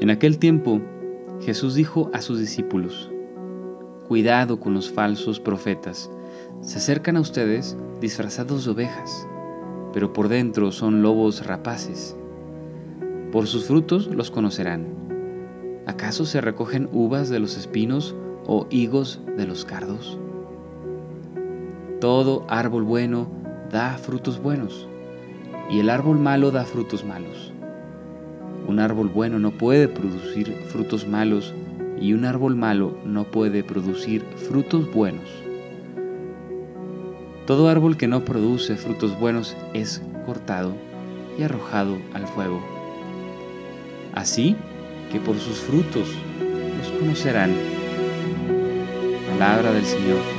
En aquel tiempo Jesús dijo a sus discípulos, Cuidado con los falsos profetas, se acercan a ustedes disfrazados de ovejas, pero por dentro son lobos rapaces. Por sus frutos los conocerán. ¿Acaso se recogen uvas de los espinos o higos de los cardos? Todo árbol bueno da frutos buenos, y el árbol malo da frutos malos. Un árbol bueno no puede producir frutos malos, y un árbol malo no puede producir frutos buenos. Todo árbol que no produce frutos buenos es cortado y arrojado al fuego. Así que por sus frutos los conocerán. Palabra del Señor.